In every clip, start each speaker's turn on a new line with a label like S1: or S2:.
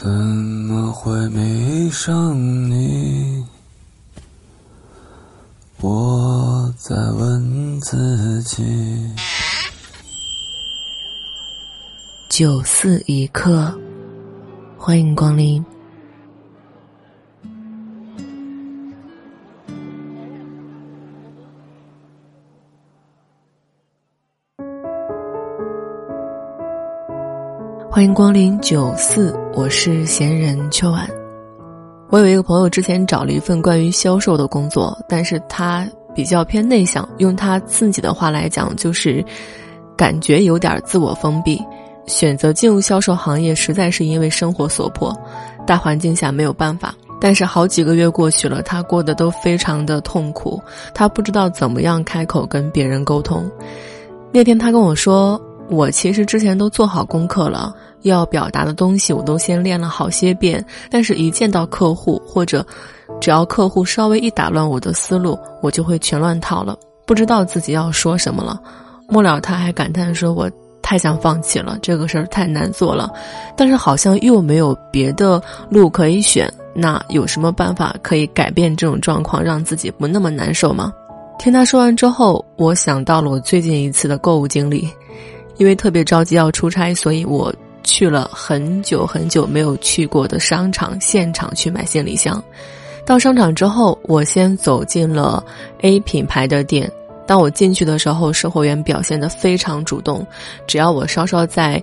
S1: 怎么会迷上你？我在问自己。
S2: 九四一刻，欢迎光临。欢迎光临九四，我是闲人秋晚。我有一个朋友之前找了一份关于销售的工作，但是他比较偏内向，用他自己的话来讲，就是感觉有点自我封闭。选择进入销售行业，实在是因为生活所迫，大环境下没有办法。但是好几个月过去了，他过得都非常的痛苦，他不知道怎么样开口跟别人沟通。那天他跟我说。我其实之前都做好功课了，要表达的东西我都先练了好些遍，但是一见到客户或者，只要客户稍微一打乱我的思路，我就会全乱套了，不知道自己要说什么了。末了他还感叹说：“我太想放弃了，这个事儿太难做了，但是好像又没有别的路可以选。那有什么办法可以改变这种状况，让自己不那么难受吗？”听他说完之后，我想到了我最近一次的购物经历。因为特别着急要出差，所以我去了很久很久没有去过的商场现场去买行李箱。到商场之后，我先走进了 A 品牌的店。当我进去的时候，售货员表现得非常主动，只要我稍稍在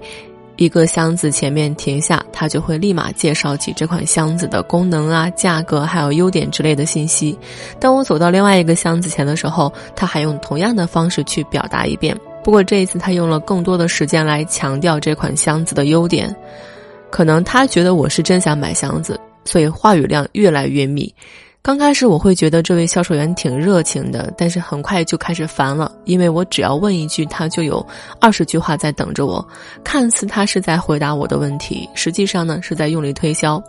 S2: 一个箱子前面停下，他就会立马介绍起这款箱子的功能啊、价格还有优点之类的信息。当我走到另外一个箱子前的时候，他还用同样的方式去表达一遍。不过这一次，他用了更多的时间来强调这款箱子的优点。可能他觉得我是真想买箱子，所以话语量越来越密。刚开始我会觉得这位销售员挺热情的，但是很快就开始烦了，因为我只要问一句，他就有二十句话在等着我。看似他是在回答我的问题，实际上呢是在用力推销。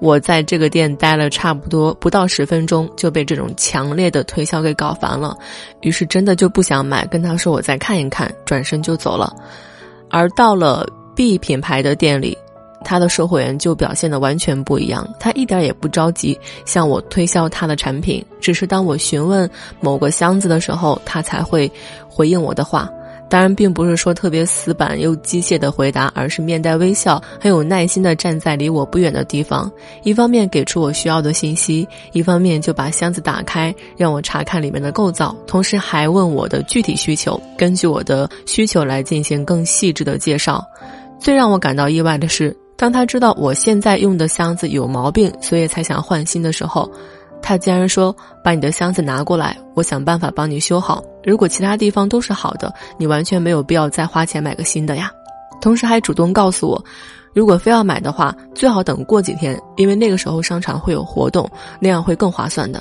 S2: 我在这个店待了差不多不到十分钟，就被这种强烈的推销给搞烦了，于是真的就不想买，跟他说我再看一看，转身就走了。而到了 B 品牌的店里，他的售货员就表现的完全不一样，他一点也不着急向我推销他的产品，只是当我询问某个箱子的时候，他才会回应我的话。当然，并不是说特别死板又机械的回答，而是面带微笑，很有耐心的站在离我不远的地方，一方面给出我需要的信息，一方面就把箱子打开，让我查看里面的构造，同时还问我的具体需求，根据我的需求来进行更细致的介绍。最让我感到意外的是，当他知道我现在用的箱子有毛病，所以才想换新的时候。他竟然说：“把你的箱子拿过来，我想办法帮你修好。如果其他地方都是好的，你完全没有必要再花钱买个新的呀。”同时还主动告诉我，如果非要买的话，最好等过几天，因为那个时候商场会有活动，那样会更划算的。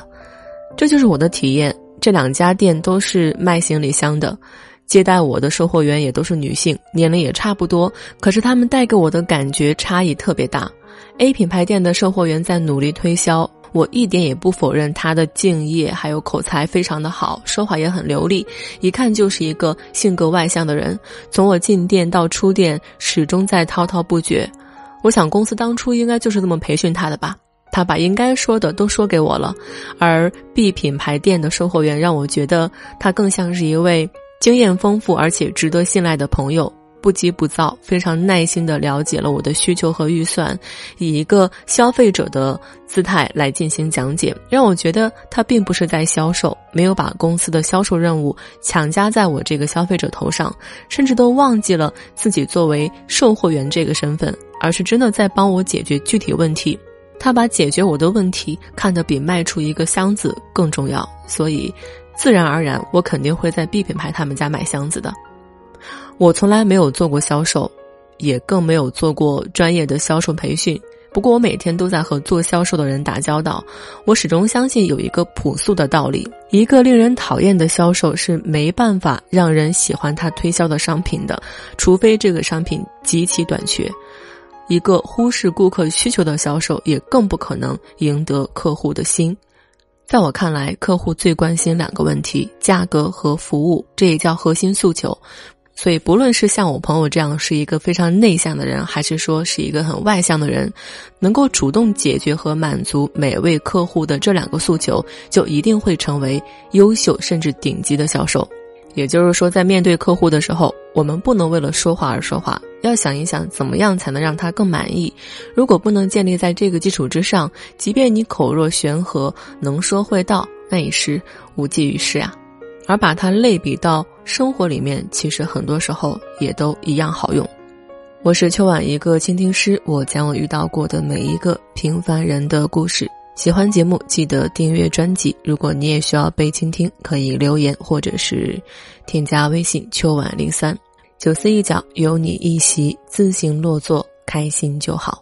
S2: 这就是我的体验。这两家店都是卖行李箱的，接待我的售货员也都是女性，年龄也差不多，可是他们带给我的感觉差异特别大。A 品牌店的售货员在努力推销。我一点也不否认他的敬业，还有口才非常的好，说话也很流利，一看就是一个性格外向的人。从我进店到出店，始终在滔滔不绝。我想公司当初应该就是这么培训他的吧。他把应该说的都说给我了，而 B 品牌店的售货员让我觉得他更像是一位经验丰富而且值得信赖的朋友。不急不躁，非常耐心地了解了我的需求和预算，以一个消费者的姿态来进行讲解，让我觉得他并不是在销售，没有把公司的销售任务强加在我这个消费者头上，甚至都忘记了自己作为售货员这个身份，而是真的在帮我解决具体问题。他把解决我的问题看得比卖出一个箱子更重要，所以自然而然，我肯定会在 B 品牌他们家买箱子的。我从来没有做过销售，也更没有做过专业的销售培训。不过我每天都在和做销售的人打交道。我始终相信有一个朴素的道理：一个令人讨厌的销售是没办法让人喜欢他推销的商品的，除非这个商品极其短缺。一个忽视顾客需求的销售也更不可能赢得客户的心。在我看来，客户最关心两个问题：价格和服务，这也叫核心诉求。所以，不论是像我朋友这样是一个非常内向的人，还是说是一个很外向的人，能够主动解决和满足每位客户的这两个诉求，就一定会成为优秀甚至顶级的销售。也就是说，在面对客户的时候，我们不能为了说话而说话，要想一想怎么样才能让他更满意。如果不能建立在这个基础之上，即便你口若悬河，能说会道，那也是无济于事啊。而把它类比到生活里面，其实很多时候也都一样好用。我是秋晚一个倾听师，我将我遇到过的每一个平凡人的故事。喜欢节目，记得订阅专辑。如果你也需要被倾听，可以留言或者是添加微信秋晚零三九思一角，有你一席，自行落座，开心就好。